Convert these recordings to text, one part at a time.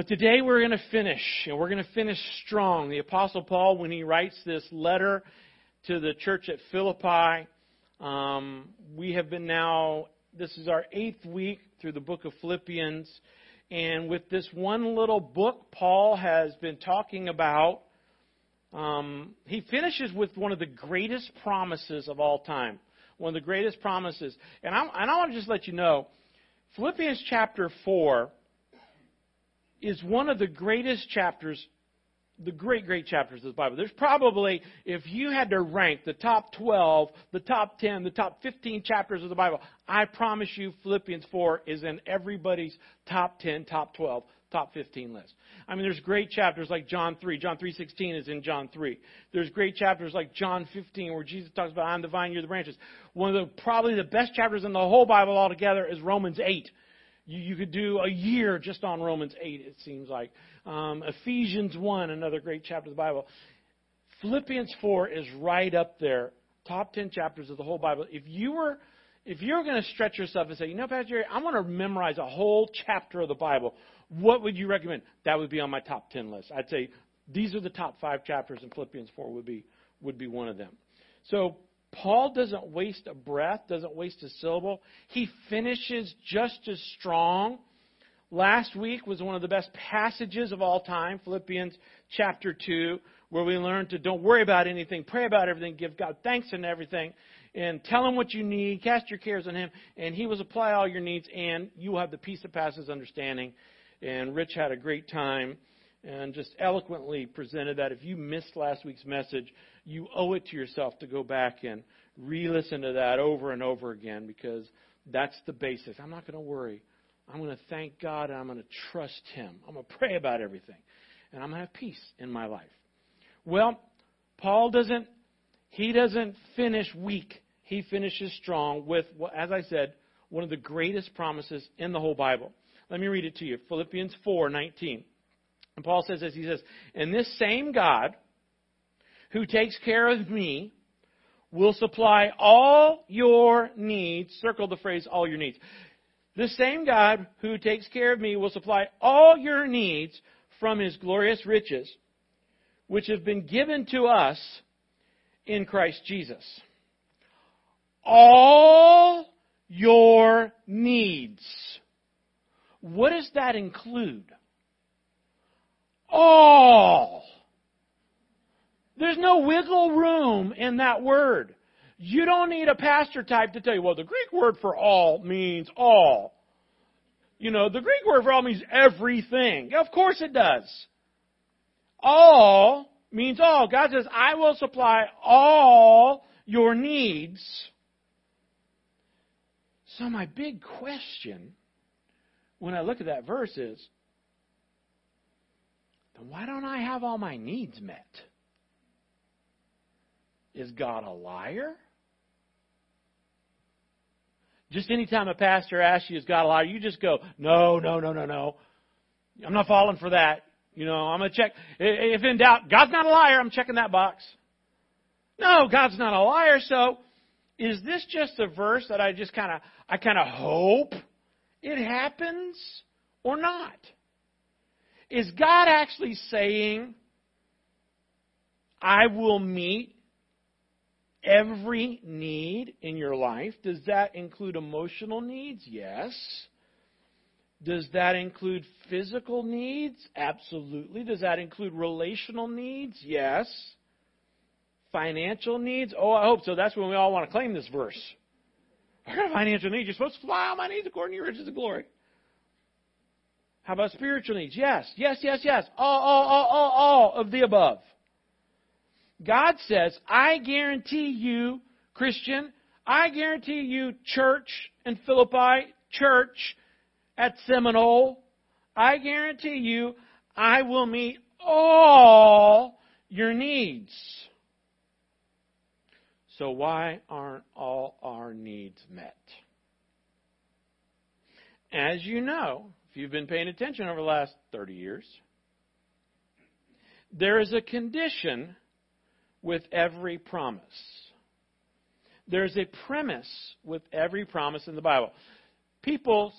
But today we're going to finish, and we're going to finish strong. The Apostle Paul, when he writes this letter to the church at Philippi, um, we have been now, this is our eighth week through the book of Philippians. And with this one little book, Paul has been talking about, um, he finishes with one of the greatest promises of all time. One of the greatest promises. And I, and I want to just let you know, Philippians chapter 4 is one of the greatest chapters the great, great chapters of the Bible. There's probably, if you had to rank the top 12, the top 10, the top 15 chapters of the Bible, I promise you Philippians 4 is in everybody's top 10, top 12, top 15 list. I mean, there's great chapters like John 3. John 3.16 is in John 3. There's great chapters like John 15 where Jesus talks about, I'm the vine, you're the branches. One of the, probably the best chapters in the whole Bible altogether is Romans 8 you, you could do a year just on Romans 8, it seems like. Um, Ephesians 1, another great chapter of the Bible. Philippians 4 is right up there, top 10 chapters of the whole Bible. If you were if you're going to stretch yourself and say, you know, Pastor Jerry, I want to memorize a whole chapter of the Bible, what would you recommend? That would be on my top 10 list. I'd say these are the top five chapters, and Philippians 4 would be, would be one of them. So Paul doesn't waste a breath, doesn't waste a syllable. He finishes just as strong. Last week was one of the best passages of all time, Philippians chapter 2, where we learned to don't worry about anything, pray about everything, give God thanks in everything, and tell Him what you need, cast your cares on Him, and He will supply all your needs, and you will have the peace that passes understanding. And Rich had a great time and just eloquently presented that. If you missed last week's message, you owe it to yourself to go back and re listen to that over and over again because that's the basis. I'm not going to worry. I'm going to thank God and I'm going to trust Him. I'm going to pray about everything. And I'm going to have peace in my life. Well, Paul doesn't, he doesn't finish weak. He finishes strong with, as I said, one of the greatest promises in the whole Bible. Let me read it to you. Philippians 4:19. And Paul says this, he says, "And this same God who takes care of me will supply all your needs. Circle the phrase all your needs. The same God who takes care of me will supply all your needs from his glorious riches, which have been given to us in Christ Jesus. All your needs. What does that include? All. There's no wiggle room in that word. You don't need a pastor type to tell you, well, the Greek word for all means all. You know, the Greek word for all means everything. Of course it does. All means all. God says, I will supply all your needs. So my big question when I look at that verse is, why don't I have all my needs met? Is God a liar? Just anytime a pastor asks you, is God a liar? You just go, no, no, no, no, no. I'm not falling for that. You know, I'm going to check. If in doubt, God's not a liar, I'm checking that box. No, God's not a liar. So, is this just a verse that I just kind of, I kind of hope it happens or not? Is God actually saying, I will meet every need in your life. Does that include emotional needs? Yes. Does that include physical needs? Absolutely. Does that include relational needs? Yes. Financial needs? Oh, I hope so. That's when we all want to claim this verse. I got a financial need. You're supposed to supply all my needs according to your riches and glory. How about spiritual needs? Yes, yes, yes, yes. All, all, all, all, all of the above. God says, I guarantee you, Christian, I guarantee you, church in Philippi, church at Seminole, I guarantee you, I will meet all your needs. So why aren't all our needs met? As you know, if you've been paying attention over the last 30 years, there is a condition with every promise. There's a premise with every promise in the Bible. People,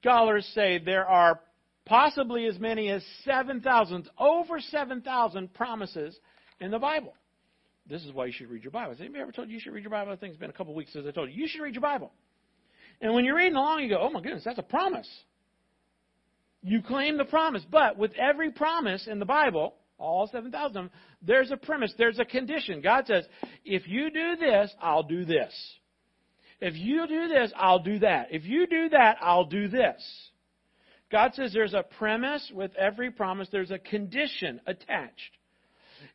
scholars say there are possibly as many as 7,000, over 7,000 promises in the Bible. This is why you should read your Bible. Has anybody ever told you you should read your Bible? I think it's been a couple of weeks since I told you. You should read your Bible. And when you're reading along, you go, oh my goodness, that's a promise. You claim the promise. But with every promise in the Bible, all 7,000 of them, there's a premise, there's a condition. God says, if you do this, I'll do this. If you do this, I'll do that. If you do that, I'll do this. God says there's a premise with every promise, there's a condition attached.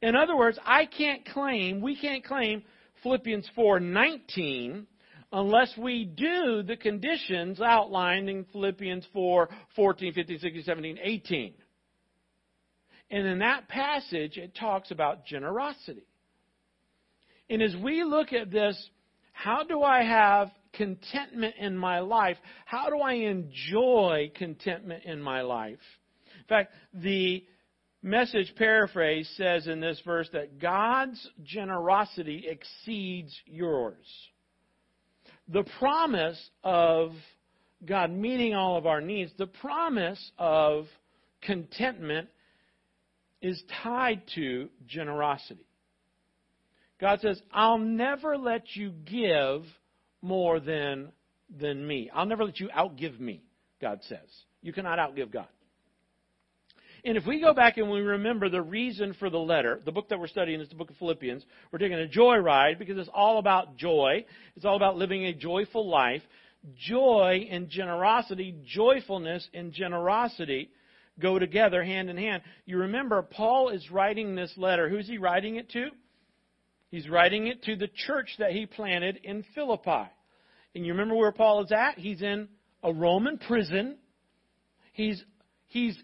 In other words, I can't claim, we can't claim Philippians 4:19 unless we do the conditions outlined in Philippians 4, 14, 15, 16, 17, 18. And in that passage, it talks about generosity. And as we look at this, how do I have contentment in my life? How do I enjoy contentment in my life? In fact, the message paraphrase says in this verse that God's generosity exceeds yours. The promise of God meeting all of our needs, the promise of contentment is tied to generosity. God says, I'll never let you give more than, than me. I'll never let you outgive me, God says. You cannot outgive God. And if we go back and we remember the reason for the letter, the book that we're studying is the book of Philippians. We're taking a joy ride because it's all about joy. It's all about living a joyful life. Joy and generosity, joyfulness and generosity go together hand in hand. You remember, Paul is writing this letter. Who's he writing it to? He's writing it to the church that he planted in Philippi. And you remember where Paul is at? He's in a Roman prison. He's, he's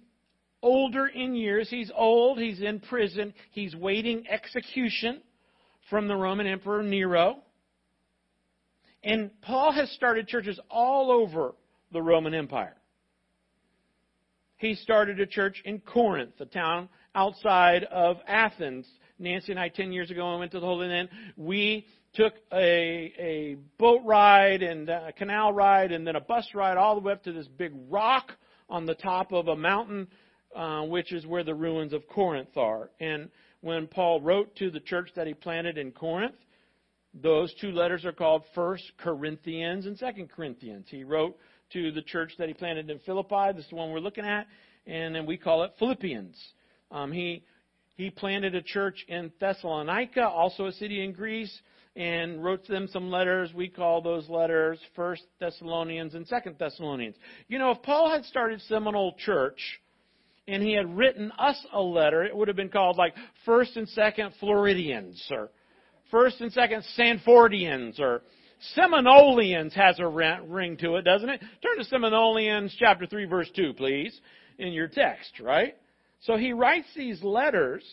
older in years. He's old. He's in prison. He's waiting execution from the Roman Emperor Nero. And Paul has started churches all over the Roman Empire. He started a church in Corinth, a town outside of Athens. Nancy and I, 10 years ago, when we went to the Holy Land, we took a, a boat ride and a canal ride and then a bus ride all the way up to this big rock on the top of a mountain, uh, which is where the ruins of Corinth are. And when Paul wrote to the church that he planted in Corinth, those two letters are called First Corinthians and Second Corinthians. He wrote to the church that he planted in Philippi. This is the one we're looking at, and then we call it Philippians. Um, he he planted a church in Thessalonica, also a city in Greece, and wrote them some letters. We call those letters First Thessalonians and Second Thessalonians. You know, if Paul had started Seminole Church and he had written us a letter, it would have been called like First and Second Floridians or First and Second Sanfordians or Seminoleans has a ring to it, doesn't it? Turn to Seminoleans chapter 3 verse 2, please, in your text, right? So he writes these letters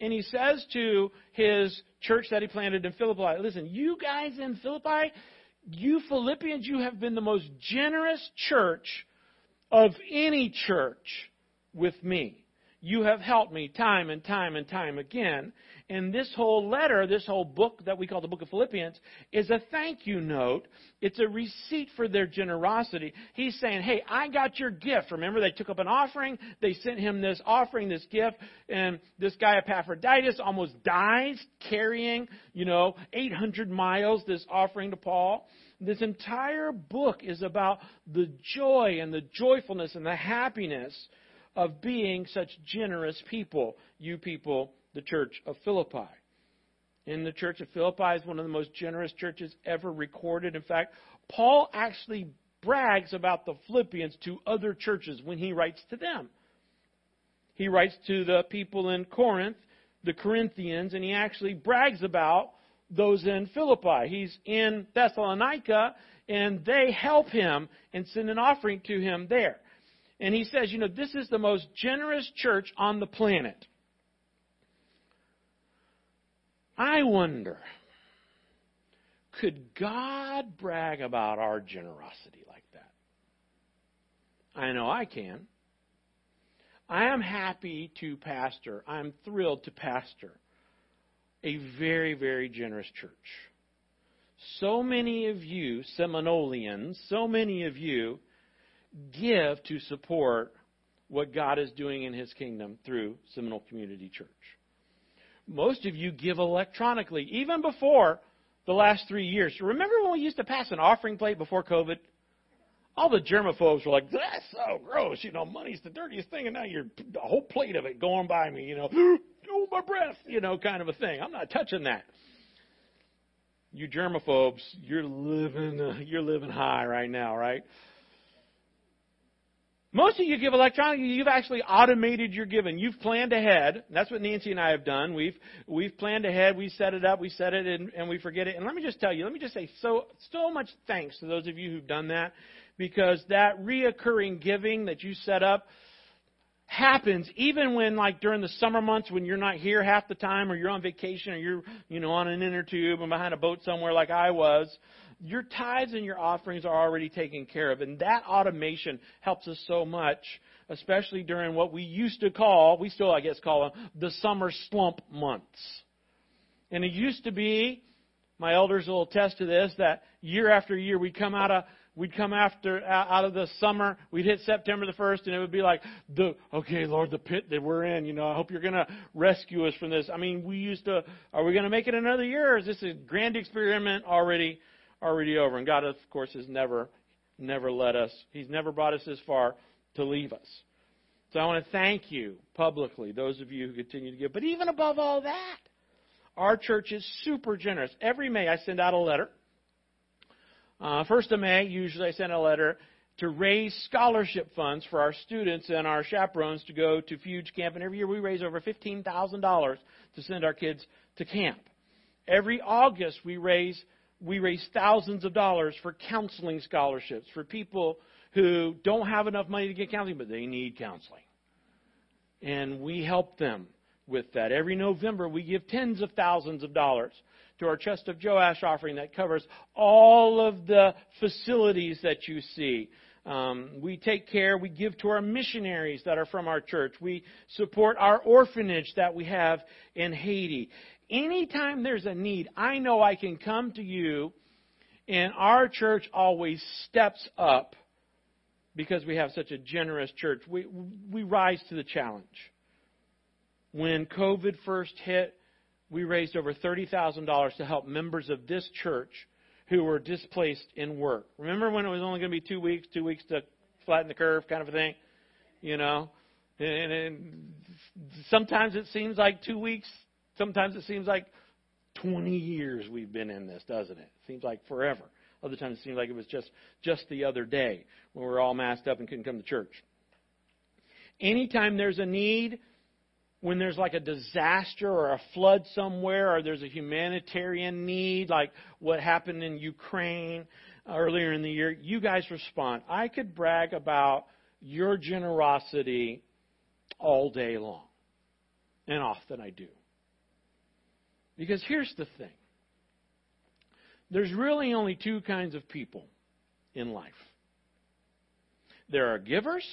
and he says to his church that he planted in Philippi, listen, you guys in Philippi, you Philippians, you have been the most generous church of any church with me. You have helped me time and time and time again. And this whole letter, this whole book that we call the book of Philippians, is a thank you note. It's a receipt for their generosity. He's saying, Hey, I got your gift. Remember, they took up an offering. They sent him this offering, this gift. And this guy, Epaphroditus, almost dies carrying, you know, 800 miles this offering to Paul. This entire book is about the joy and the joyfulness and the happiness of being such generous people, you people the church of Philippi. And the church of Philippi is one of the most generous churches ever recorded. In fact, Paul actually brags about the Philippians to other churches when he writes to them. He writes to the people in Corinth, the Corinthians, and he actually brags about those in Philippi. He's in Thessalonica, and they help him and send an offering to him there. And he says, you know, this is the most generous church on the planet. I wonder, could God brag about our generosity like that? I know I can. I am happy to pastor. I'm thrilled to pastor a very, very generous church. So many of you, Seminoleans, so many of you give to support what God is doing in His kingdom through Seminole Community Church. Most of you give electronically, even before the last three years. Remember when we used to pass an offering plate before COVID? All the germaphobes were like, "That's so gross." You know, money's the dirtiest thing, and now you're a whole plate of it going by me. You know, oh my breath. You know, kind of a thing. I'm not touching that. You germaphobes, you're living, you're living high right now, right? Most of you give electronically. You've actually automated your giving. You've planned ahead. That's what Nancy and I have done. We've we've planned ahead. We set it up. We set it and, and we forget it. And let me just tell you. Let me just say so so much thanks to those of you who've done that, because that reoccurring giving that you set up happens even when like during the summer months when you're not here half the time or you're on vacation or you're you know on an inner tube and behind a boat somewhere like I was your tithes and your offerings are already taken care of. And that automation helps us so much, especially during what we used to call, we still, I guess, call them the summer slump months. And it used to be, my elders will attest to this, that year after year we'd come out of we'd come after out of the summer we'd hit september the first and it would be like the okay lord the pit that we're in you know i hope you're to rescue us from this i mean we used to are we to make it another year or is this a grand experiment already already over. And God, of course, has never, never let us, He's never brought us this far to leave us. So I want to thank you publicly, those of you who continue to give. But even above all that, our church is super generous. Every May I send out a letter. Uh, first of May, usually I send a letter to raise scholarship funds for our students and our chaperones to go to Fuge Camp. And every year we raise over $15,000 to send our kids to camp. Every August we raise we raise thousands of dollars for counseling scholarships for people who don't have enough money to get counseling, but they need counseling. And we help them with that. Every November, we give tens of thousands of dollars to our Chest of Joash offering that covers all of the facilities that you see. Um, we take care, we give to our missionaries that are from our church. We support our orphanage that we have in Haiti. Anytime there's a need, I know I can come to you, and our church always steps up because we have such a generous church. We, we rise to the challenge. When COVID first hit, we raised over $30,000 to help members of this church who were displaced in work. Remember when it was only going to be two weeks, two weeks to flatten the curve kind of a thing? You know? And, and sometimes it seems like two weeks Sometimes it seems like 20 years we've been in this, doesn't it? It seems like forever. Other times it seems like it was just, just the other day when we were all masked up and couldn't come to church. Anytime there's a need, when there's like a disaster or a flood somewhere or there's a humanitarian need like what happened in Ukraine earlier in the year, you guys respond. I could brag about your generosity all day long. And often I do. Because here's the thing there's really only two kinds of people in life there are givers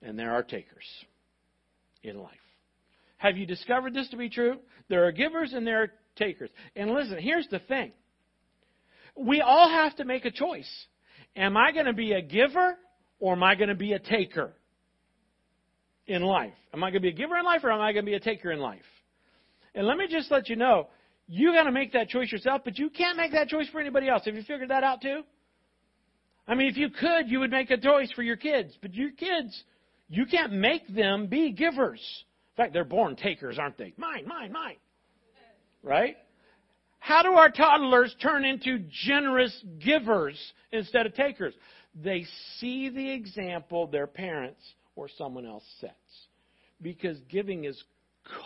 and there are takers in life. Have you discovered this to be true? There are givers and there are takers. And listen, here's the thing we all have to make a choice. Am I going to be a giver or am I going to be a taker in life? Am I going to be a giver in life or am I going to be a taker in life? And let me just let you know, you got to make that choice yourself, but you can't make that choice for anybody else. Have you figured that out too? I mean, if you could, you would make a choice for your kids, but your kids, you can't make them be givers. In fact, they're born takers, aren't they? Mine, mine, mine. Right? How do our toddlers turn into generous givers instead of takers? They see the example their parents or someone else sets. Because giving is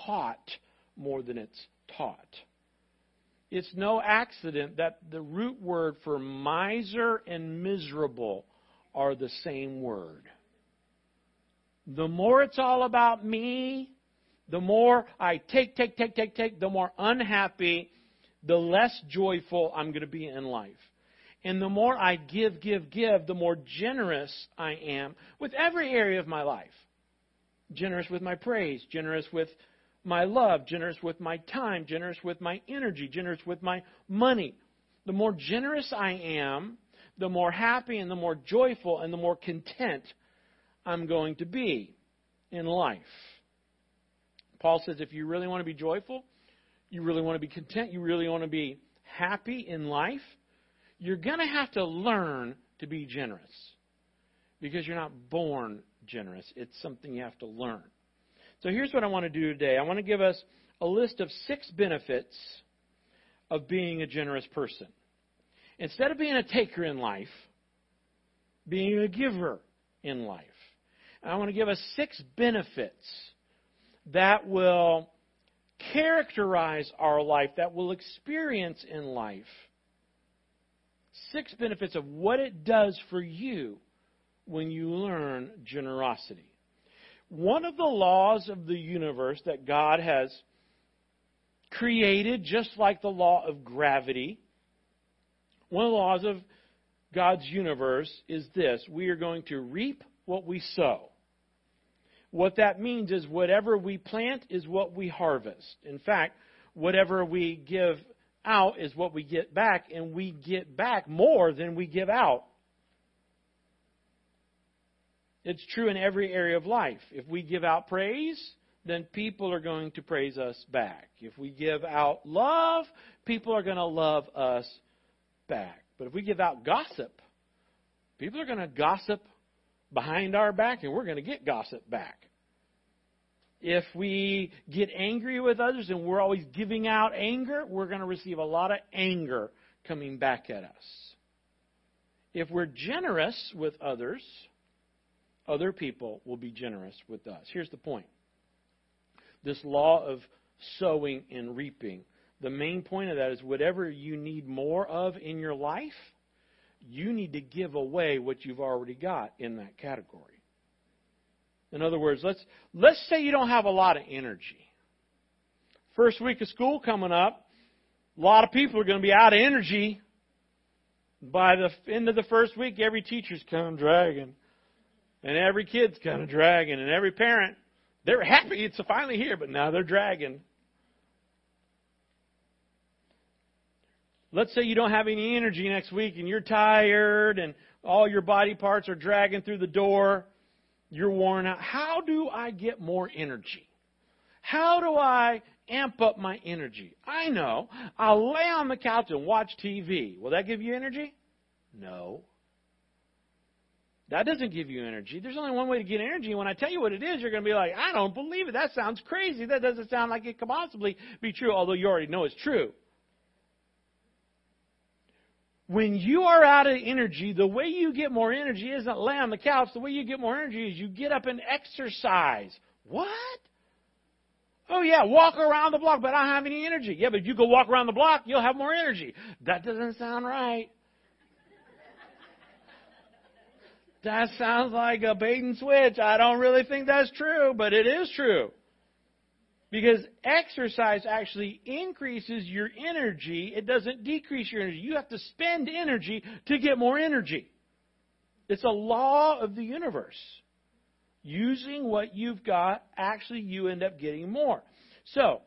caught more than it's taught. It's no accident that the root word for miser and miserable are the same word. The more it's all about me, the more I take, take, take, take, take, the more unhappy, the less joyful I'm going to be in life. And the more I give, give, give, the more generous I am with every area of my life. Generous with my praise, generous with my love, generous with my time, generous with my energy, generous with my money. The more generous I am, the more happy and the more joyful and the more content I'm going to be in life. Paul says if you really want to be joyful, you really want to be content, you really want to be happy in life, you're going to have to learn to be generous. Because you're not born generous, it's something you have to learn. So here's what I want to do today I want to give us a list of six benefits of being a generous person. Instead of being a taker in life, being a giver in life. I want to give us six benefits that will characterize our life, that we'll experience in life. Six benefits of what it does for you when you learn generosity. One of the laws of the universe that God has created, just like the law of gravity, one of the laws of God's universe is this we are going to reap what we sow. What that means is whatever we plant is what we harvest. In fact, whatever we give out is what we get back, and we get back more than we give out. It's true in every area of life. If we give out praise, then people are going to praise us back. If we give out love, people are going to love us back. But if we give out gossip, people are going to gossip behind our back, and we're going to get gossip back. If we get angry with others and we're always giving out anger, we're going to receive a lot of anger coming back at us. If we're generous with others, other people will be generous with us. Here's the point this law of sowing and reaping. The main point of that is whatever you need more of in your life, you need to give away what you've already got in that category. In other words, let's let's say you don't have a lot of energy. First week of school coming up, a lot of people are going to be out of energy. By the end of the first week, every teacher's kind of dragging, and every kid's kind of dragging, and every parent they're happy it's finally here, but now they're dragging. Let's say you don't have any energy next week and you're tired and all your body parts are dragging through the door. You're worn out. How do I get more energy? How do I amp up my energy? I know. I'll lay on the couch and watch TV. Will that give you energy? No. That doesn't give you energy. There's only one way to get energy. And when I tell you what it is, you're going to be like, I don't believe it. That sounds crazy. That doesn't sound like it could possibly be true, although you already know it's true. When you are out of energy, the way you get more energy isn't lay on the couch. The way you get more energy is you get up and exercise. What? Oh yeah, walk around the block, but I don't have any energy. Yeah, but if you go walk around the block, you'll have more energy. That doesn't sound right. That sounds like a bait and switch. I don't really think that's true, but it is true. Because exercise actually increases your energy. It doesn't decrease your energy. You have to spend energy to get more energy. It's a law of the universe. Using what you've got, actually, you end up getting more. So,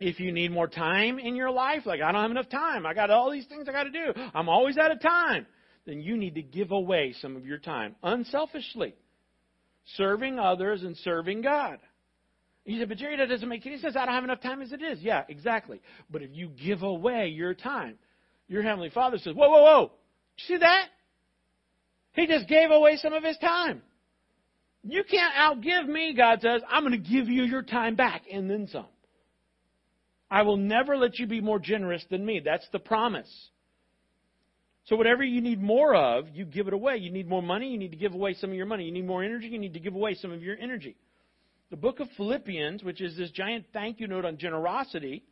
if you need more time in your life, like I don't have enough time, I got all these things I got to do, I'm always out of time, then you need to give away some of your time unselfishly, serving others and serving God. You said, but Jerry, that doesn't make any sense. I don't have enough time as it is. Yeah, exactly. But if you give away your time, your Heavenly Father says, whoa, whoa, whoa. See that? He just gave away some of his time. You can't outgive me, God says. I'm going to give you your time back and then some. I will never let you be more generous than me. That's the promise. So whatever you need more of, you give it away. You need more money, you need to give away some of your money. You need more energy, you need to give away some of your energy. The book of Philippians, which is this giant thank you note on generosity,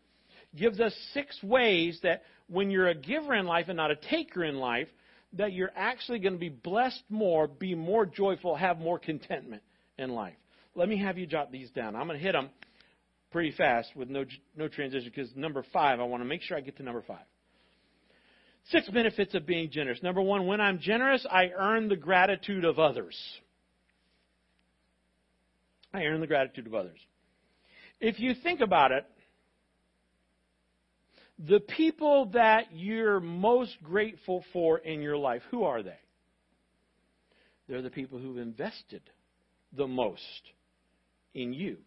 gives us six ways that when you're a giver in life and not a taker in life, that you're actually going to be blessed more, be more joyful, have more contentment in life. Let me have you jot these down. I'm going to hit them pretty fast with no, no transition because number five, I want to make sure I get to number five. Six benefits of being generous. Number one, when I'm generous, I earn the gratitude of others. I earn the gratitude of others. If you think about it, the people that you're most grateful for in your life, who are they? They're the people who've invested the most in you.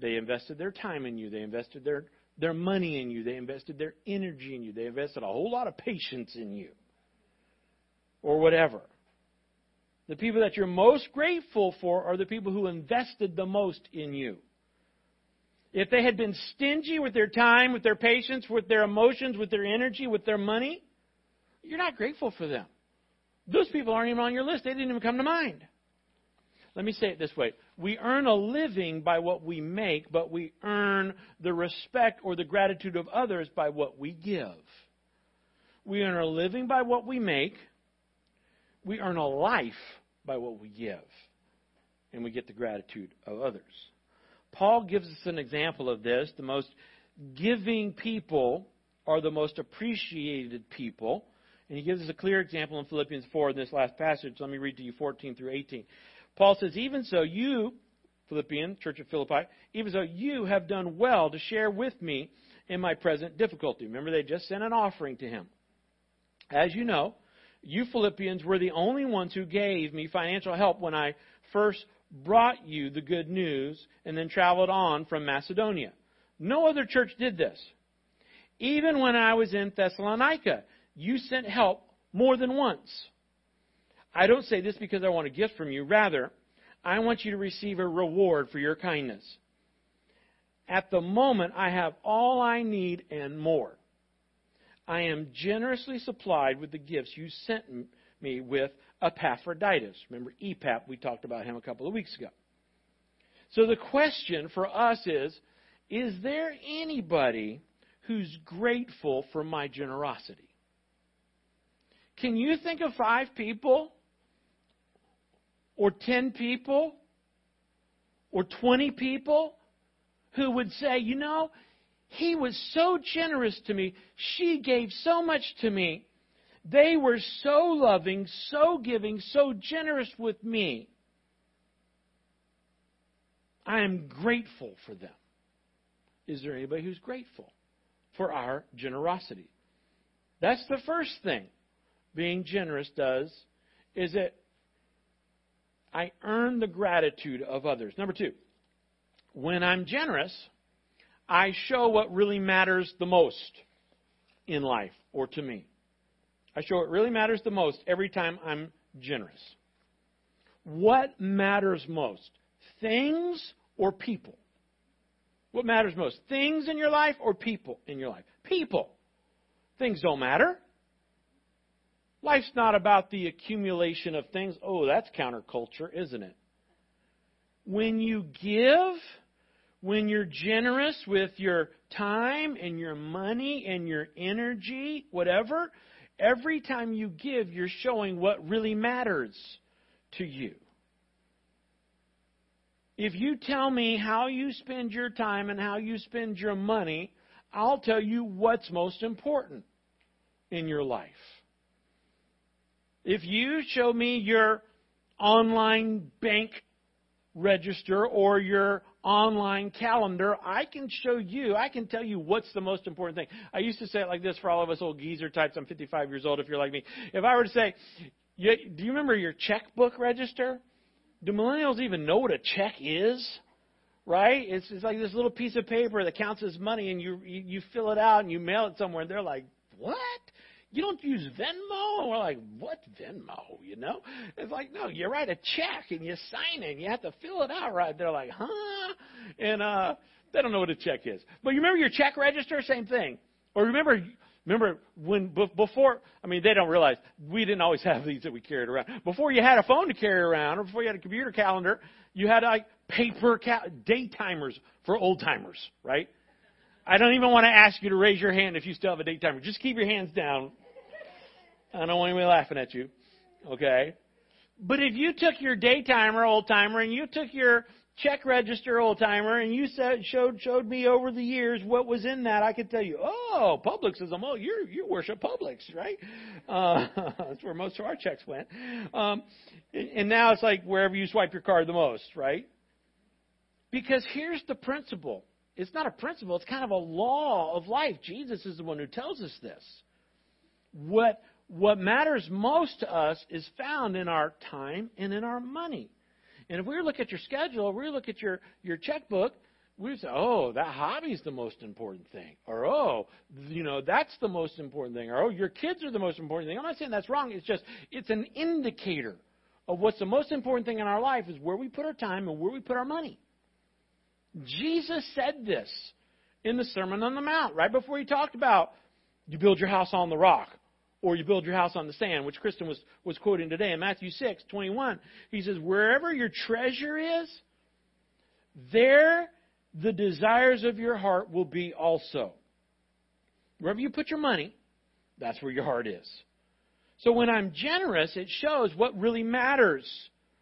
They invested their time in you. They invested their, their money in you. They invested their energy in you. They invested a whole lot of patience in you. Or whatever. The people that you're most grateful for are the people who invested the most in you. If they had been stingy with their time, with their patience, with their emotions, with their energy, with their money, you're not grateful for them. Those people aren't even on your list. They didn't even come to mind. Let me say it this way We earn a living by what we make, but we earn the respect or the gratitude of others by what we give. We earn a living by what we make, we earn a life by what we give, and we get the gratitude of others. Paul gives us an example of this. The most giving people are the most appreciated people. And he gives us a clear example in Philippians 4 in this last passage. Let me read to you 14 through 18. Paul says, Even so, you, Philippian, Church of Philippi, even so, you have done well to share with me in my present difficulty. Remember, they just sent an offering to him. As you know, you Philippians were the only ones who gave me financial help when I first brought you the good news and then traveled on from Macedonia. No other church did this. Even when I was in Thessalonica, you sent help more than once. I don't say this because I want a gift from you. Rather, I want you to receive a reward for your kindness. At the moment, I have all I need and more. I am generously supplied with the gifts you sent me with Epaphroditus. Remember EPAP, we talked about him a couple of weeks ago. So the question for us is Is there anybody who's grateful for my generosity? Can you think of five people or 10 people or 20 people who would say, you know, he was so generous to me. She gave so much to me. They were so loving, so giving, so generous with me. I am grateful for them. Is there anybody who's grateful for our generosity? That's the first thing being generous does, is it I earn the gratitude of others. Number two, when I'm generous, I show what really matters the most in life or to me. I show what really matters the most every time I'm generous. What matters most? Things or people? What matters most? Things in your life or people in your life? People. Things don't matter. Life's not about the accumulation of things. Oh, that's counterculture, isn't it? When you give, when you're generous with your time and your money and your energy, whatever, every time you give, you're showing what really matters to you. If you tell me how you spend your time and how you spend your money, I'll tell you what's most important in your life. If you show me your online bank register or your online calendar, I can show you, I can tell you what's the most important thing. I used to say it like this for all of us old geezer types. I'm 55 years old if you're like me. If I were to say, do you remember your checkbook register? Do millennials even know what a check is? Right? It's, it's like this little piece of paper that counts as money, and you, you you fill it out and you mail it somewhere, and they're like, "What? You don't use Venmo? And we're like, what Venmo? You know? It's like, no, you write a check and you sign it and you have to fill it out right. They're like, huh? And uh, they don't know what a check is. But you remember your check register? Same thing. Or remember, remember when before? I mean, they don't realize we didn't always have these that we carried around. Before you had a phone to carry around, or before you had a computer calendar, you had like paper cal- day timers for old timers, right? I don't even want to ask you to raise your hand if you still have a date timer. Just keep your hands down. I don't want anybody laughing at you. Okay? But if you took your day timer, old timer, and you took your check register, old timer, and you said, showed showed me over the years what was in that, I could tell you, oh, Publix is a mo. You you worship Publix, right? Uh, that's where most of our checks went. Um, and now it's like wherever you swipe your card the most, right? Because here's the principle. It's not a principle. It's kind of a law of life. Jesus is the one who tells us this. What what matters most to us is found in our time and in our money. And if we look at your schedule, we look at your, your checkbook, we say, oh, that hobby's the most important thing. Or, oh, you know, that's the most important thing. Or, oh, your kids are the most important thing. I'm not saying that's wrong. It's just, it's an indicator of what's the most important thing in our life is where we put our time and where we put our money. Jesus said this in the Sermon on the Mount, right before he talked about you build your house on the rock or you build your house on the sand, which Kristen was, was quoting today in Matthew 6, 21. He says, Wherever your treasure is, there the desires of your heart will be also. Wherever you put your money, that's where your heart is. So when I'm generous, it shows what really matters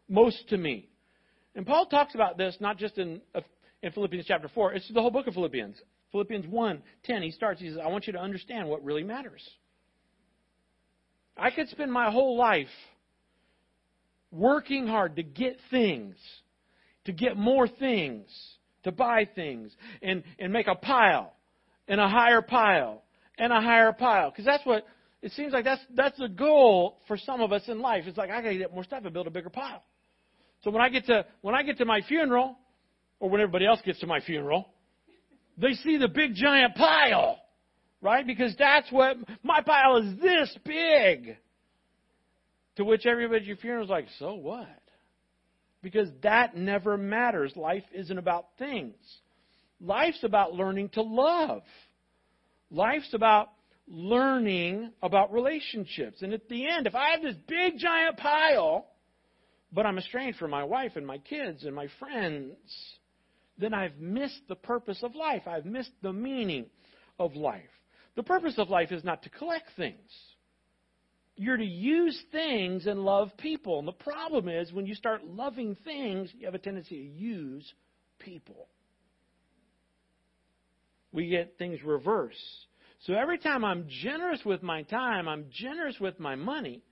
most to me. And Paul talks about this not just in, in Philippians chapter 4, it's the whole book of Philippians. Philippians 1 10, he starts, he says, I want you to understand what really matters. I could spend my whole life working hard to get things, to get more things, to buy things, and, and make a pile, and a higher pile, and a higher pile. Because that's what it seems like that's that's the goal for some of us in life. It's like I gotta get more stuff and build a bigger pile. So when I get to when I get to my funeral, or when everybody else gets to my funeral, they see the big giant pile, right? Because that's what my pile is this big. To which everybody at your funeral is like, so what? Because that never matters. Life isn't about things. Life's about learning to love. Life's about learning about relationships. And at the end, if I have this big giant pile, but I'm estranged from my wife and my kids and my friends, then I've missed the purpose of life. I've missed the meaning of life. The purpose of life is not to collect things. You're to use things and love people. And the problem is when you start loving things, you have a tendency to use people. We get things reverse. So every time I'm generous with my time, I'm generous with my money,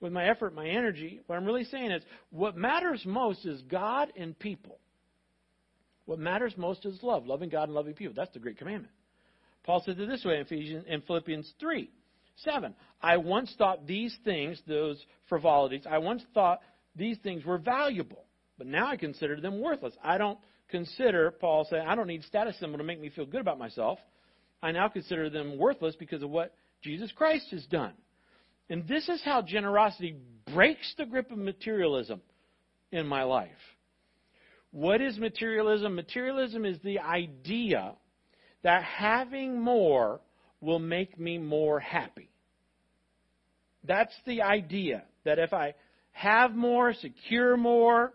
with my effort, my energy, what I'm really saying is what matters most is God and people. What matters most is love, loving God and loving people. That's the great commandment. Paul said it this way in, Ephesians, in Philippians 3 7. I once thought these things, those frivolities, I once thought these things were valuable, but now I consider them worthless. I don't consider, Paul said, I don't need status symbol to make me feel good about myself. I now consider them worthless because of what Jesus Christ has done. And this is how generosity breaks the grip of materialism in my life. What is materialism? Materialism is the idea that having more will make me more happy. That's the idea. That if I have more, secure more,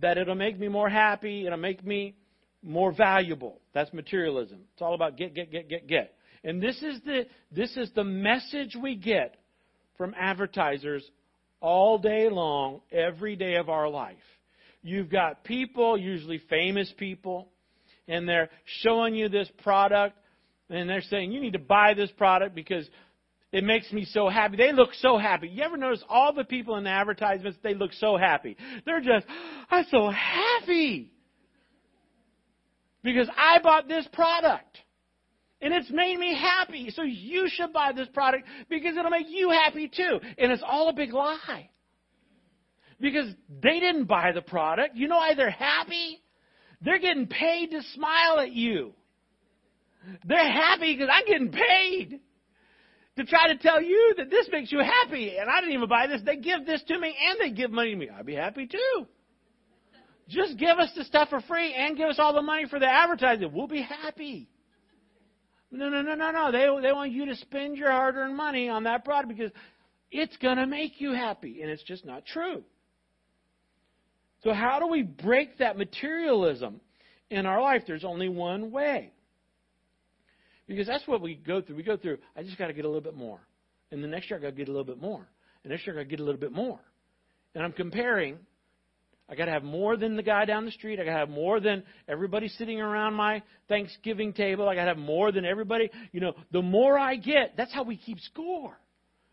that it'll make me more happy, it'll make me more valuable. That's materialism. It's all about get, get, get, get, get. And this is the this is the message we get from advertisers all day long, every day of our life. You've got people, usually famous people, and they're showing you this product, and they're saying, you need to buy this product because it makes me so happy. They look so happy. You ever notice all the people in the advertisements, they look so happy. They're just, I'm so happy because I bought this product. And it's made me happy. So you should buy this product because it'll make you happy too. And it's all a big lie. Because they didn't buy the product. You know why they're happy? They're getting paid to smile at you. They're happy because I'm getting paid to try to tell you that this makes you happy. And I didn't even buy this. They give this to me and they give money to me. I'd be happy too. Just give us the stuff for free and give us all the money for the advertising. We'll be happy. No, no, no, no, no. They, they want you to spend your hard earned money on that product because it's going to make you happy. And it's just not true. So, how do we break that materialism in our life? There's only one way. Because that's what we go through. We go through, I just got to get a little bit more. And the next year I got to get a little bit more. And next year I got to get a little bit more. And I'm comparing I got to have more than the guy down the street. I got to have more than everybody sitting around my Thanksgiving table. I got to have more than everybody. You know, the more I get, that's how we keep score.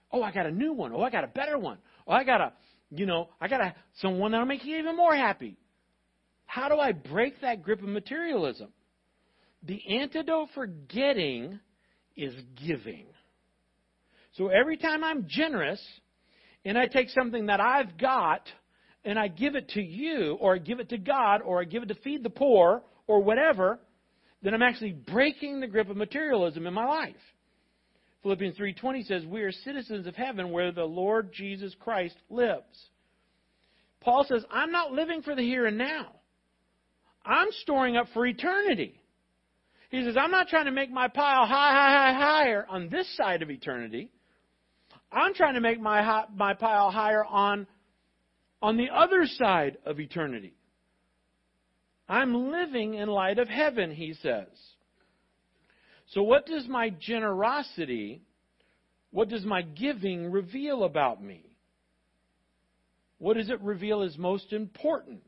Oh, I got a new one. Oh, I got a better one. Oh, I got a, you know, I got someone that'll make you even more happy. How do I break that grip of materialism? The antidote for getting is giving. So every time I'm generous and I take something that I've got and I give it to you or I give it to God or I give it to feed the poor or whatever, then I'm actually breaking the grip of materialism in my life. Philippians 3:20 says, "We are citizens of heaven where the Lord Jesus Christ lives." Paul says, "I'm not living for the here and now. I'm storing up for eternity." He says, "I'm not trying to make my pile high, high, high, higher on this side of eternity. I'm trying to make my my pile higher on on the other side of eternity. I'm living in light of heaven," he says. So, what does my generosity, what does my giving reveal about me? What does it reveal is most important?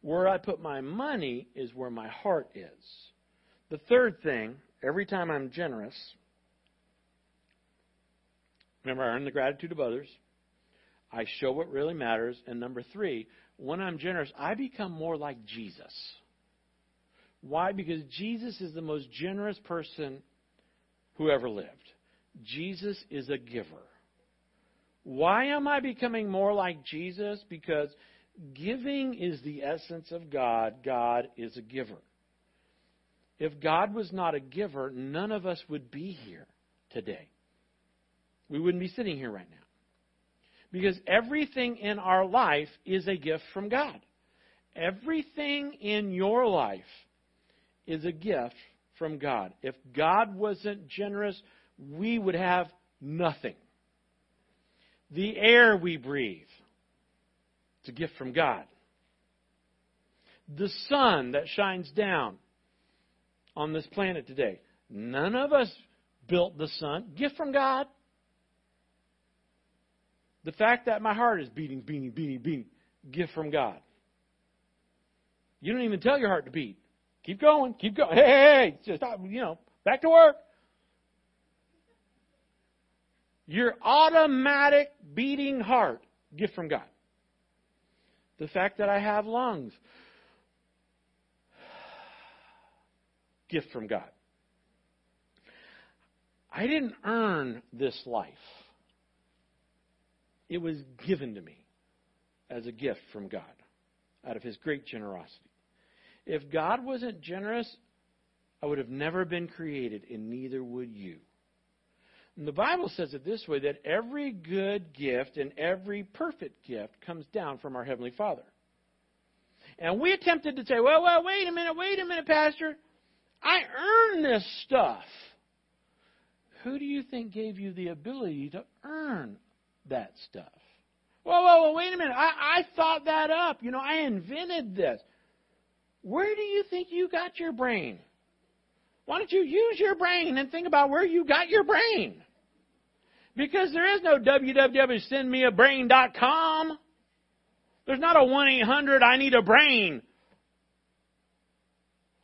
Where I put my money is where my heart is. The third thing, every time I'm generous, remember, I earn the gratitude of others. I show what really matters. And number three, when I'm generous, I become more like Jesus. Why? Because Jesus is the most generous person who ever lived. Jesus is a giver. Why am I becoming more like Jesus? Because giving is the essence of God. God is a giver. If God was not a giver, none of us would be here today. We wouldn't be sitting here right now. Because everything in our life is a gift from God. Everything in your life is a gift from God. If God wasn't generous, we would have nothing. The air we breathe, it's a gift from God. The sun that shines down on this planet today, none of us built the sun. Gift from God. The fact that my heart is beating, beating, beating, beating, gift from God. You don't even tell your heart to beat. Keep going. Keep going. Hey, hey, hey. Stop. You know, back to work. Your automatic beating heart, gift from God. The fact that I have lungs, gift from God. I didn't earn this life. It was given to me as a gift from God out of His great generosity. If God wasn't generous, I would have never been created, and neither would you. And the Bible says it this way that every good gift and every perfect gift comes down from our Heavenly Father. And we attempted to say, well, well, wait a minute, wait a minute, Pastor. I earn this stuff. Who do you think gave you the ability to earn that stuff? Whoa, whoa, whoa, wait a minute. I, I thought that up. You know, I invented this. Where do you think you got your brain? Why don't you use your brain and think about where you got your brain? Because there is no www.sendmeabrain.com. There's not a 1 800 I need a brain.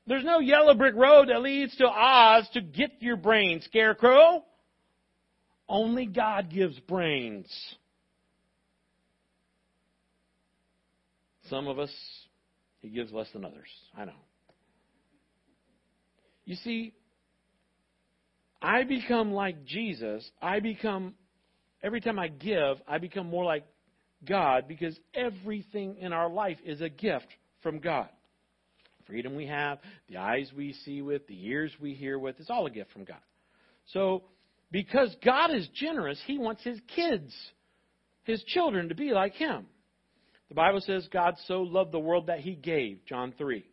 There's no yellow brick road that leads to Oz to get your brain, scarecrow. Only God gives brains. Some of us he gives less than others. I know. You see, I become like Jesus. I become, every time I give, I become more like God because everything in our life is a gift from God. Freedom we have, the eyes we see with, the ears we hear with, it's all a gift from God. So, because God is generous, He wants His kids, His children, to be like Him. The Bible says God so loved the world that he gave, John 3.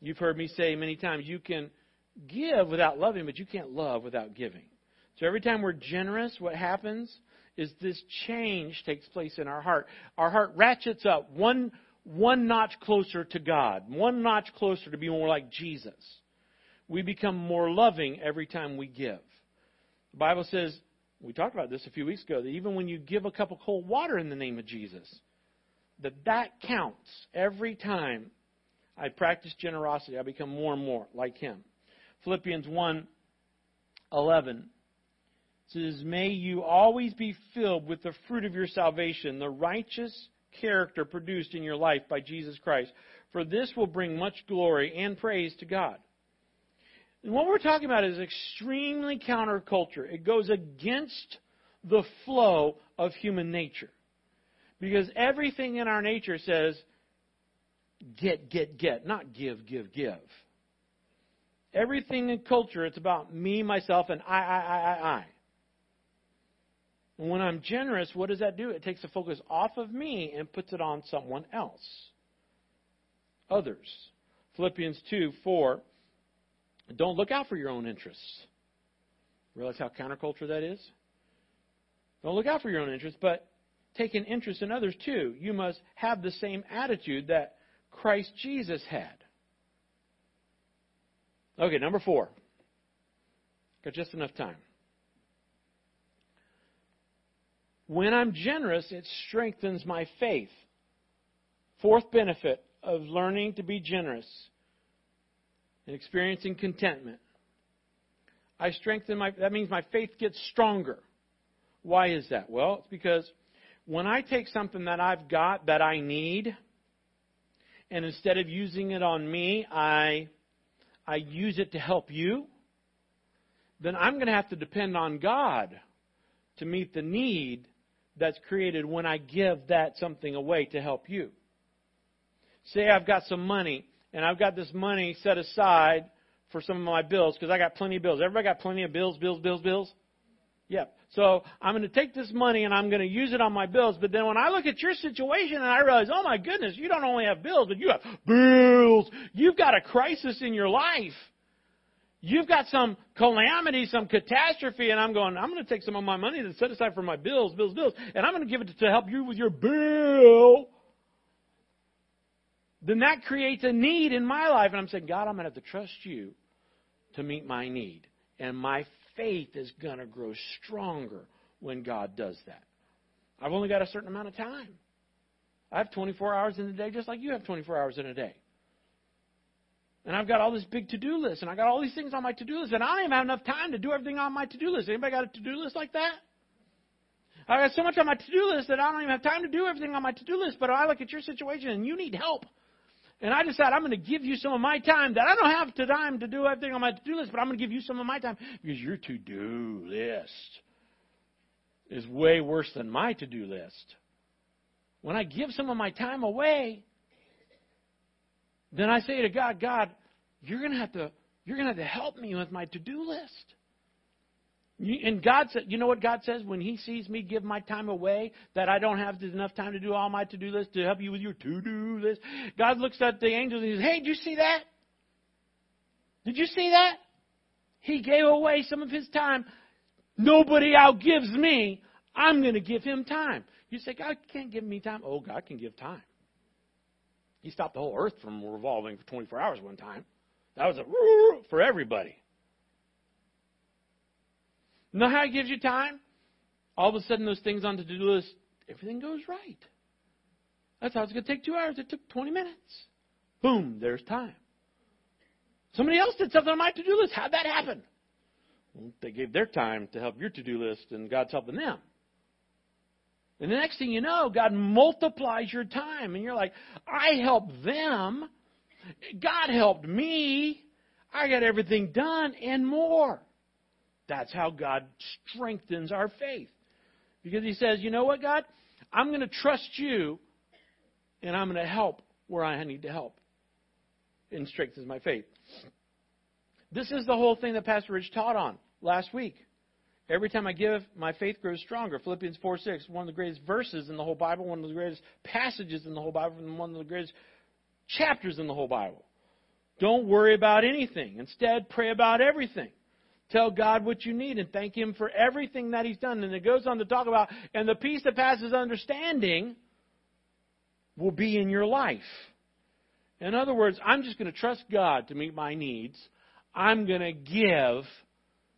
You've heard me say many times you can give without loving, but you can't love without giving. So every time we're generous, what happens is this change takes place in our heart. Our heart ratchets up one, one notch closer to God, one notch closer to be more like Jesus. We become more loving every time we give. The Bible says, we talked about this a few weeks ago, that even when you give a cup of cold water in the name of Jesus, that that counts every time I practice generosity. I become more and more like Him. Philippians 1 11 says, May you always be filled with the fruit of your salvation, the righteous character produced in your life by Jesus Christ, for this will bring much glory and praise to God. And what we're talking about is extremely counterculture. It goes against the flow of human nature. Because everything in our nature says, get, get, get, not give, give, give. Everything in culture, it's about me, myself, and I, I, I, I, I. And when I'm generous, what does that do? It takes the focus off of me and puts it on someone else. Others. Philippians 2 4. Don't look out for your own interests. Realize how counterculture that is? Don't look out for your own interests, but take an interest in others too. You must have the same attitude that Christ Jesus had. Okay, number four. Got just enough time. When I'm generous, it strengthens my faith. Fourth benefit of learning to be generous and experiencing contentment. I strengthen my, that means my faith gets stronger. Why is that? Well, it's because when I take something that I've got that I need, and instead of using it on me, I, I use it to help you, then I'm going to have to depend on God to meet the need that's created when I give that something away to help you. Say I've got some money and I've got this money set aside for some of my bills because I got plenty of bills. Everybody got plenty of bills, bills, bills, bills? Yep. So I'm going to take this money and I'm going to use it on my bills. But then when I look at your situation and I realize, oh my goodness, you don't only have bills, but you have bills. You've got a crisis in your life. You've got some calamity, some catastrophe, and I'm going, I'm going to take some of my money that's set aside for my bills, bills, bills, and I'm going to give it to help you with your bill. Then that creates a need in my life. And I'm saying, God, I'm going to have to trust you to meet my need. And my faith is going to grow stronger when God does that. I've only got a certain amount of time. I have 24 hours in a day, just like you have 24 hours in a day. And I've got all this big to-do list, and I got all these things on my to-do list, and I don't even have enough time to do everything on my to-do list. Anybody got a to-do list like that? I got so much on my to-do list that I don't even have time to do everything on my to-do list. But I look at your situation, and you need help. And I decide I'm going to give you some of my time that I don't have time to do everything on my to-do list, but I'm going to give you some of my time because your to-do list is way worse than my to-do list. When I give some of my time away, then I say to God, God, you're going to have to you're going to have to help me with my to-do list. And God said, you know what God says when He sees me give my time away, that I don't have enough time to do all my to-do list to help you with your to-do list. God looks at the angels and He says, "Hey, did you see that? Did you see that? He gave away some of His time. Nobody outgives me. I'm going to give Him time." You say, "God can't give me time." Oh, God can give time. He stopped the whole earth from revolving for 24 hours one time. That was a for everybody. Know how he gives you time? All of a sudden, those things on the to-do list, everything goes right. That's how it's going to take two hours. It took 20 minutes. Boom, there's time. Somebody else did something on my to-do list. How'd that happen? They gave their time to help your to-do list, and God's helping them. And the next thing you know, God multiplies your time. And you're like, I helped them. God helped me. I got everything done and more. That's how God strengthens our faith. Because He says, you know what, God? I'm going to trust you and I'm going to help where I need to help. And strengthens my faith. This is the whole thing that Pastor Rich taught on last week. Every time I give, my faith grows stronger. Philippians 4 6, one of the greatest verses in the whole Bible, one of the greatest passages in the whole Bible, and one of the greatest chapters in the whole Bible. Don't worry about anything. Instead, pray about everything. Tell God what you need and thank Him for everything that He's done. And it goes on to talk about, and the peace that passes understanding will be in your life. In other words, I'm just going to trust God to meet my needs. I'm going to give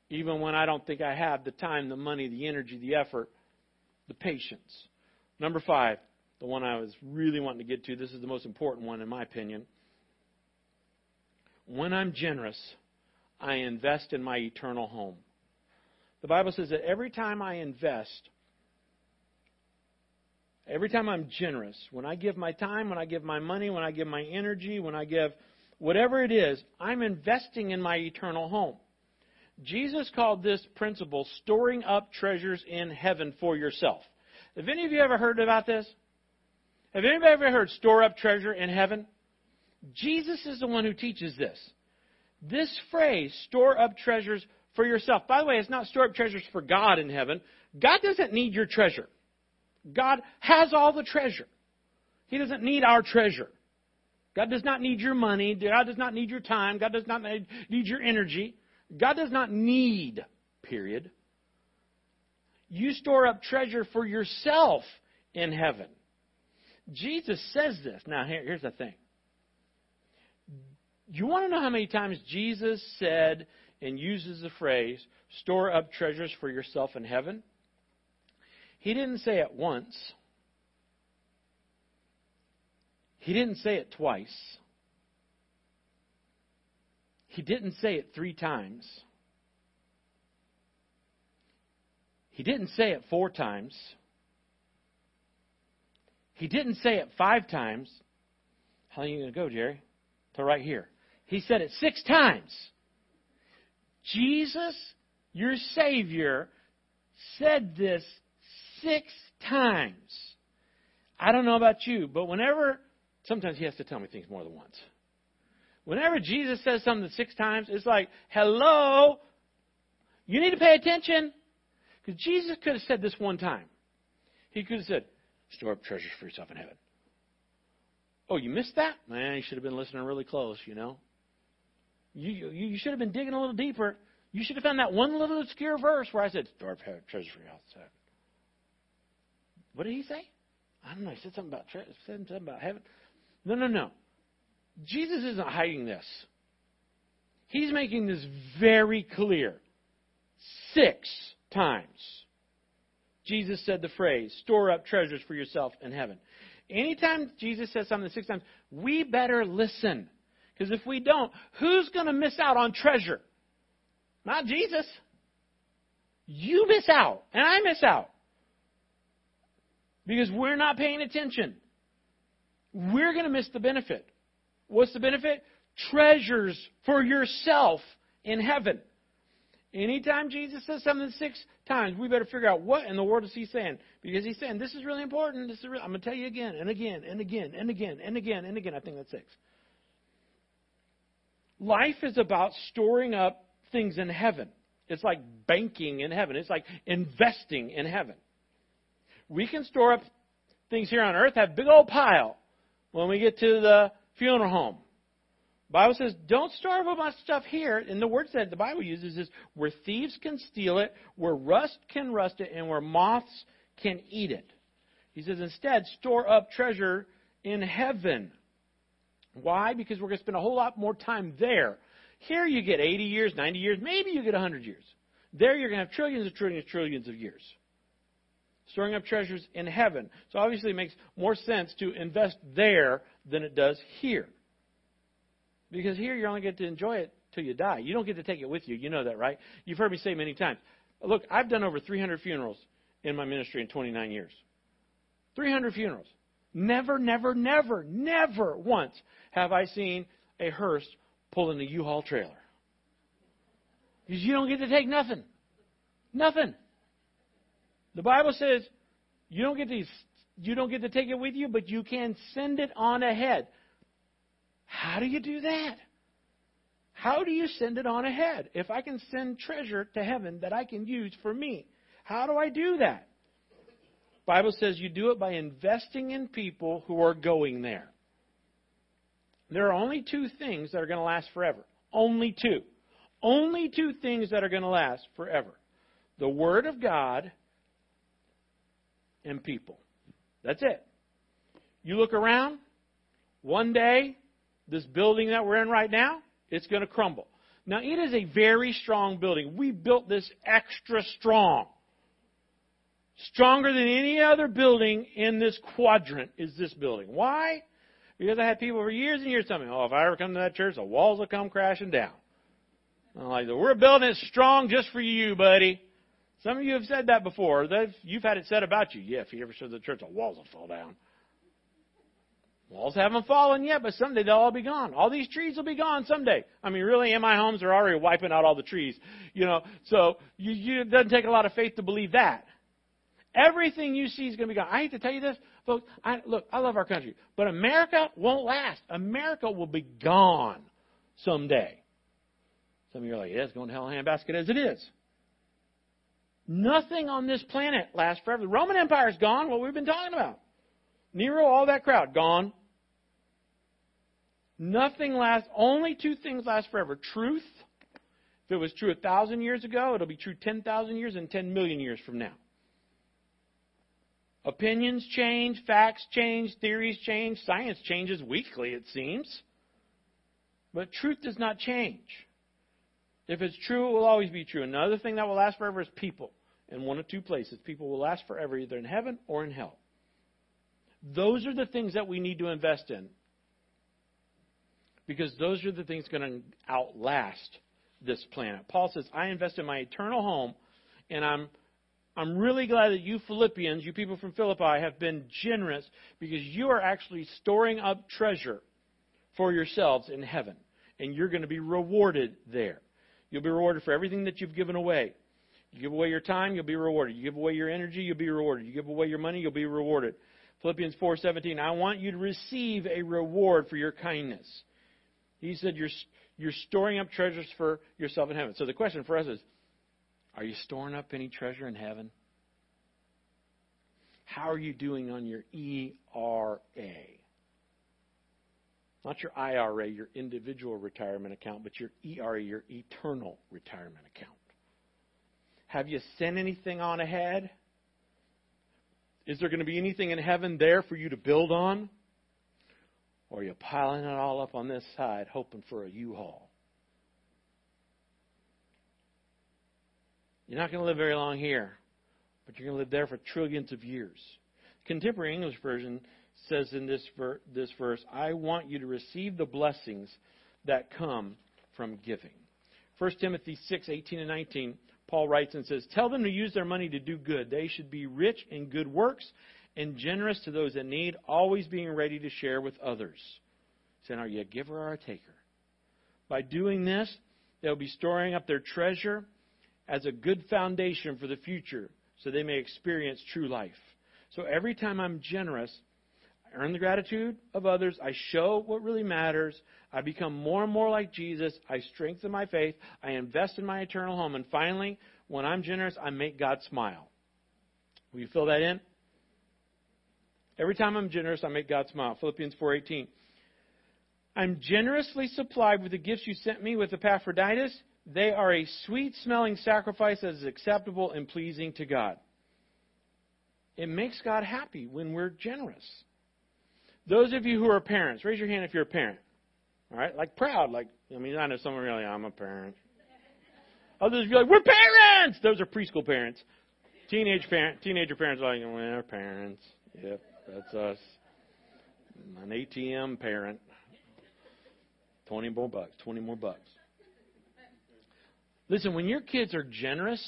even when I don't think I have the time, the money, the energy, the effort, the patience. Number five, the one I was really wanting to get to, this is the most important one in my opinion. When I'm generous, I invest in my eternal home. The Bible says that every time I invest, every time I'm generous, when I give my time, when I give my money, when I give my energy, when I give whatever it is, I'm investing in my eternal home. Jesus called this principle storing up treasures in heaven for yourself. Have any of you ever heard about this? Have anybody ever heard store up treasure in heaven? Jesus is the one who teaches this. This phrase, store up treasures for yourself. By the way, it's not store up treasures for God in heaven. God doesn't need your treasure. God has all the treasure. He doesn't need our treasure. God does not need your money. God does not need your time. God does not need your energy. God does not need, period. You store up treasure for yourself in heaven. Jesus says this. Now, here, here's the thing. You want to know how many times Jesus said and uses the phrase, store up treasures for yourself in heaven? He didn't say it once. He didn't say it twice. He didn't say it three times. He didn't say it four times. He didn't say it five times. How long are you going to go, Jerry? To right here. He said it six times. Jesus, your Savior, said this six times. I don't know about you, but whenever, sometimes he has to tell me things more than once. Whenever Jesus says something six times, it's like, hello, you need to pay attention. Because Jesus could have said this one time. He could have said, store up treasures for yourself in heaven. Oh, you missed that? Man, you should have been listening really close, you know. You, you, should have been digging a little deeper. You should have found that one little obscure verse where I said, store up treasures for yourself. What did he say? I don't know. He said something about tre- said something about heaven. No, no, no. Jesus isn't hiding this. He's making this very clear. Six times. Jesus said the phrase, store up treasures for yourself in heaven. Anytime Jesus says something six times, we better listen. Because if we don't, who's going to miss out on treasure? Not Jesus. You miss out, and I miss out. Because we're not paying attention. We're going to miss the benefit. What's the benefit? Treasures for yourself in heaven. Anytime Jesus says something six times, we better figure out what in the world is he saying. Because he's saying, this is really important. This is I'm going to tell you again and again and again and again and again and again. I think that's six. Life is about storing up things in heaven. It's like banking in heaven. It's like investing in heaven. We can store up things here on earth, have big old pile when we get to the funeral home. Bible says, don't store up my stuff here. And the word that the Bible uses is where thieves can steal it, where rust can rust it, and where moths can eat it. He says, instead, store up treasure in heaven. Why? Because we're going to spend a whole lot more time there. Here you get 80 years, 90 years, maybe you get 100 years. There you're going to have trillions and trillions and trillions of years. Storing up treasures in heaven. So obviously it makes more sense to invest there than it does here. Because here you only get to enjoy it till you die. You don't get to take it with you. You know that, right? You've heard me say many times. Look, I've done over 300 funerals in my ministry in 29 years. 300 funerals. Never, never, never, never once have I seen a hearse pulling a U-Haul trailer. Because you don't get to take nothing. Nothing. The Bible says you don't get to you don't get to take it with you, but you can send it on ahead. How do you do that? How do you send it on ahead? If I can send treasure to heaven that I can use for me, how do I do that? Bible says you do it by investing in people who are going there. There are only two things that are going to last forever. Only two. Only two things that are going to last forever. The Word of God and people. That's it. You look around, one day this building that we're in right now, it's going to crumble. Now, it is a very strong building. We built this extra strong. Stronger than any other building in this quadrant is this building. Why? Because I had people for years and years tell me, oh, if I ever come to that church, the walls will come crashing down. I'm like, we're building it strong just for you, buddy. Some of you have said that before. You've had it said about you. Yeah, if you ever show the church, the walls will fall down. Walls haven't fallen yet, but someday they'll all be gone. All these trees will be gone someday. I mean, really, in my homes are already wiping out all the trees. You know, so you, you, it doesn't take a lot of faith to believe that. Everything you see is going to be gone. I hate to tell you this, folks. I, look, I love our country, but America won't last. America will be gone someday. Some of you are like, yeah, it's going to hell in a handbasket as it is. Nothing on this planet lasts forever. The Roman Empire is gone, what we've been talking about. Nero, all that crowd, gone. Nothing lasts, only two things last forever. Truth. If it was true a thousand years ago, it'll be true 10,000 years and 10 million years from now. Opinions change, facts change, theories change, science changes weekly, it seems. But truth does not change. If it's true, it will always be true. Another thing that will last forever is people. In one of two places. People will last forever, either in heaven or in hell. Those are the things that we need to invest in. Because those are the things going to outlast this planet. Paul says, I invest in my eternal home, and I'm I'm really glad that you Philippians, you people from Philippi, have been generous because you are actually storing up treasure for yourselves in heaven. And you're going to be rewarded there. You'll be rewarded for everything that you've given away. You give away your time, you'll be rewarded. You give away your energy, you'll be rewarded. You give away your money, you'll be rewarded. Philippians 4:17, I want you to receive a reward for your kindness. He said you're you're storing up treasures for yourself in heaven. So the question for us is, are you storing up any treasure in heaven? How are you doing on your ERA? Not your IRA, your individual retirement account, but your ERA, your eternal retirement account. Have you sent anything on ahead? Is there going to be anything in heaven there for you to build on? Or are you piling it all up on this side, hoping for a U-Haul? You're not going to live very long here, but you're going to live there for trillions of years. Contemporary English version says in this, ver- this verse, I want you to receive the blessings that come from giving. 1 Timothy 6, 18 and 19, Paul writes and says, Tell them to use their money to do good. They should be rich in good works and generous to those that need, always being ready to share with others. Saying, Are you a giver or a taker? By doing this, they'll be storing up their treasure as a good foundation for the future so they may experience true life. So every time I'm generous, I earn the gratitude of others. I show what really matters. I become more and more like Jesus. I strengthen my faith. I invest in my eternal home. And finally, when I'm generous, I make God smile. Will you fill that in? Every time I'm generous, I make God smile. Philippians 4:18. I'm generously supplied with the gifts you sent me with Epaphroditus. They are a sweet smelling sacrifice that is acceptable and pleasing to God. It makes God happy when we're generous. Those of you who are parents, raise your hand if you're a parent. All right? Like proud. Like, I mean, I know some are like, I'm a parent. Others of you like, we're parents! Those are preschool parents. Teenage parent, teenager parents are like, we're parents. Yep, that's us. An ATM parent. 20 more bucks, 20 more bucks. Listen, when your kids are generous,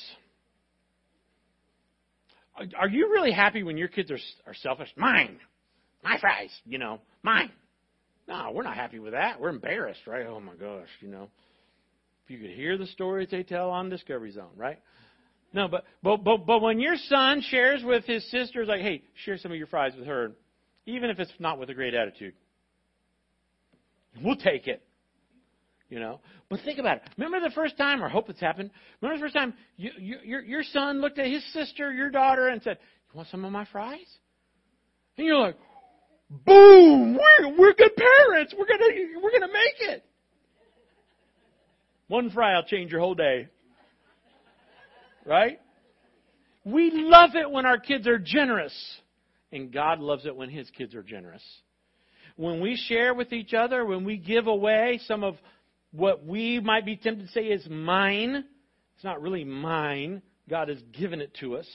are you really happy when your kids are, are selfish? Mine. My fries, you know, mine. No, we're not happy with that. We're embarrassed, right? Oh my gosh, you know. If you could hear the stories they tell on Discovery Zone, right? No, but but but but when your son shares with his sisters, like, hey, share some of your fries with her, even if it's not with a great attitude, we'll take it. You know, but think about it. Remember the first time, or hope it's happened. Remember the first time you, you, your your son looked at his sister, your daughter, and said, "You want some of my fries?" And you're like, Boom! We're, we're good parents. We're gonna, we're gonna make it. One fry will change your whole day. Right? We love it when our kids are generous. And God loves it when His kids are generous. When we share with each other, when we give away some of what we might be tempted to say is mine, it's not really mine. God has given it to us.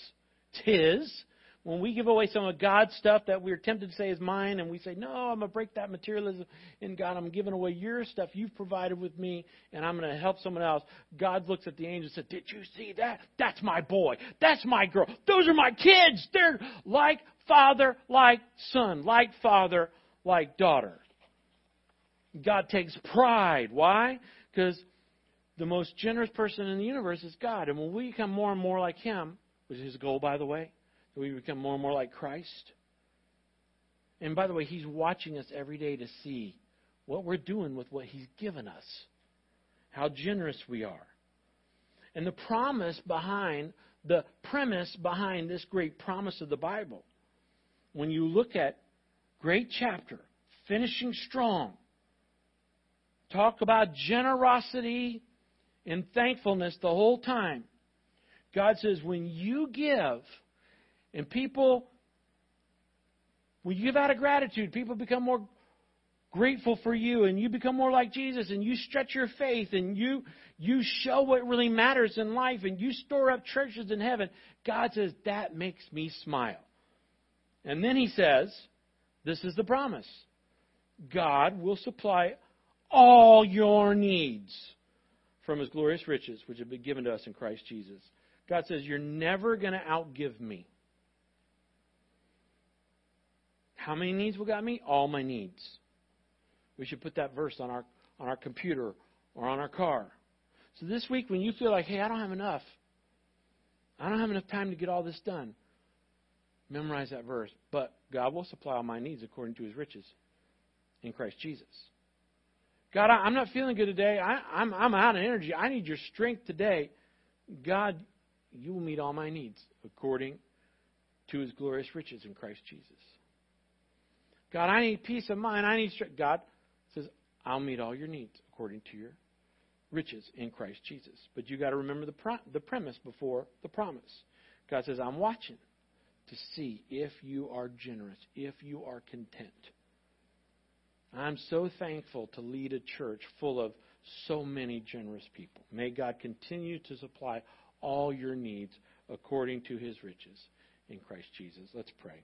It's His when we give away some of God's stuff that we're tempted to say is mine, and we say, No, I'm going to break that materialism in God. I'm giving away your stuff you've provided with me, and I'm going to help someone else. God looks at the angel and says, Did you see that? That's my boy. That's my girl. Those are my kids. They're like father, like son, like father, like daughter. God takes pride. Why? Because the most generous person in the universe is God. And when we become more and more like Him, which is His goal, by the way, that we become more and more like Christ. And by the way, He's watching us every day to see what we're doing with what He's given us, how generous we are. And the promise behind, the premise behind this great promise of the Bible, when you look at great chapter, finishing strong, talk about generosity and thankfulness the whole time. God says, when you give, and people, when you give out of gratitude, people become more grateful for you, and you become more like Jesus, and you stretch your faith, and you you show what really matters in life, and you store up treasures in heaven. God says that makes me smile. And then He says, "This is the promise: God will supply all your needs." from his glorious riches, which have been given to us in Christ Jesus. God says, You're never going to outgive me. How many needs will God meet? All my needs. We should put that verse on our, on our computer or on our car. So this week, when you feel like, hey, I don't have enough, I don't have enough time to get all this done, memorize that verse. But God will supply all my needs according to his riches in Christ Jesus. God, I, am not feeling good today. I, I'm, I'm out of energy. I need your strength today. God, you will meet all my needs according to his glorious riches in Christ Jesus. God, I need peace of mind. I need strength. God says, I'll meet all your needs according to your riches in Christ Jesus. But you got to remember the, pro- the premise before the promise. God says, I'm watching to see if you are generous, if you are content. I'm so thankful to lead a church full of so many generous people. May God continue to supply all your needs according to his riches in Christ Jesus. Let's pray.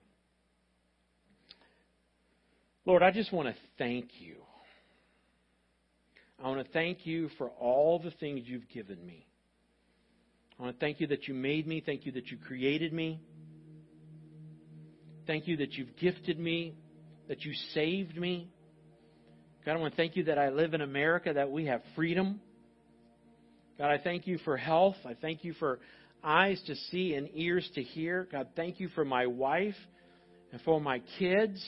Lord, I just want to thank you. I want to thank you for all the things you've given me. I want to thank you that you made me. Thank you that you created me. Thank you that you've gifted me, that you saved me. God, I want to thank you that I live in America, that we have freedom. God, I thank you for health. I thank you for eyes to see and ears to hear. God, thank you for my wife and for my kids,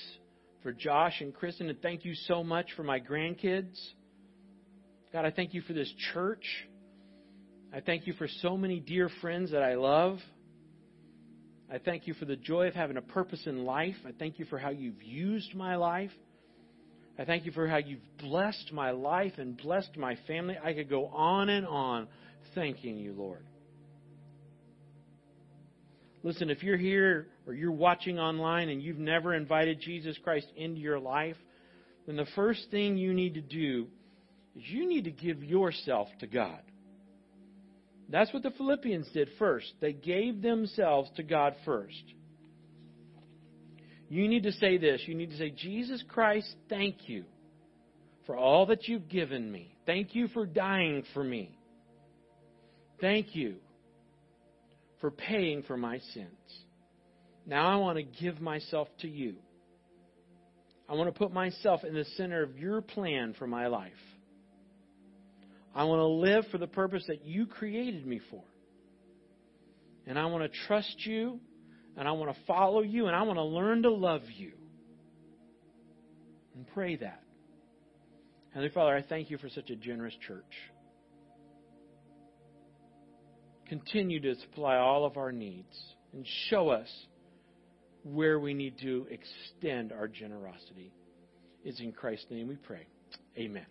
for Josh and Kristen, and thank you so much for my grandkids. God, I thank you for this church. I thank you for so many dear friends that I love. I thank you for the joy of having a purpose in life. I thank you for how you've used my life. I thank you for how you've blessed my life and blessed my family. I could go on and on thanking you, Lord. Listen, if you're here or you're watching online and you've never invited Jesus Christ into your life, then the first thing you need to do is you need to give yourself to God. That's what the Philippians did first. They gave themselves to God first. You need to say this. You need to say, Jesus Christ, thank you for all that you've given me. Thank you for dying for me. Thank you for paying for my sins. Now I want to give myself to you. I want to put myself in the center of your plan for my life. I want to live for the purpose that you created me for. And I want to trust you and I want to follow you, and I want to learn to love you. And pray that. Heavenly Father, I thank you for such a generous church. Continue to supply all of our needs and show us where we need to extend our generosity. It's in Christ's name we pray. Amen.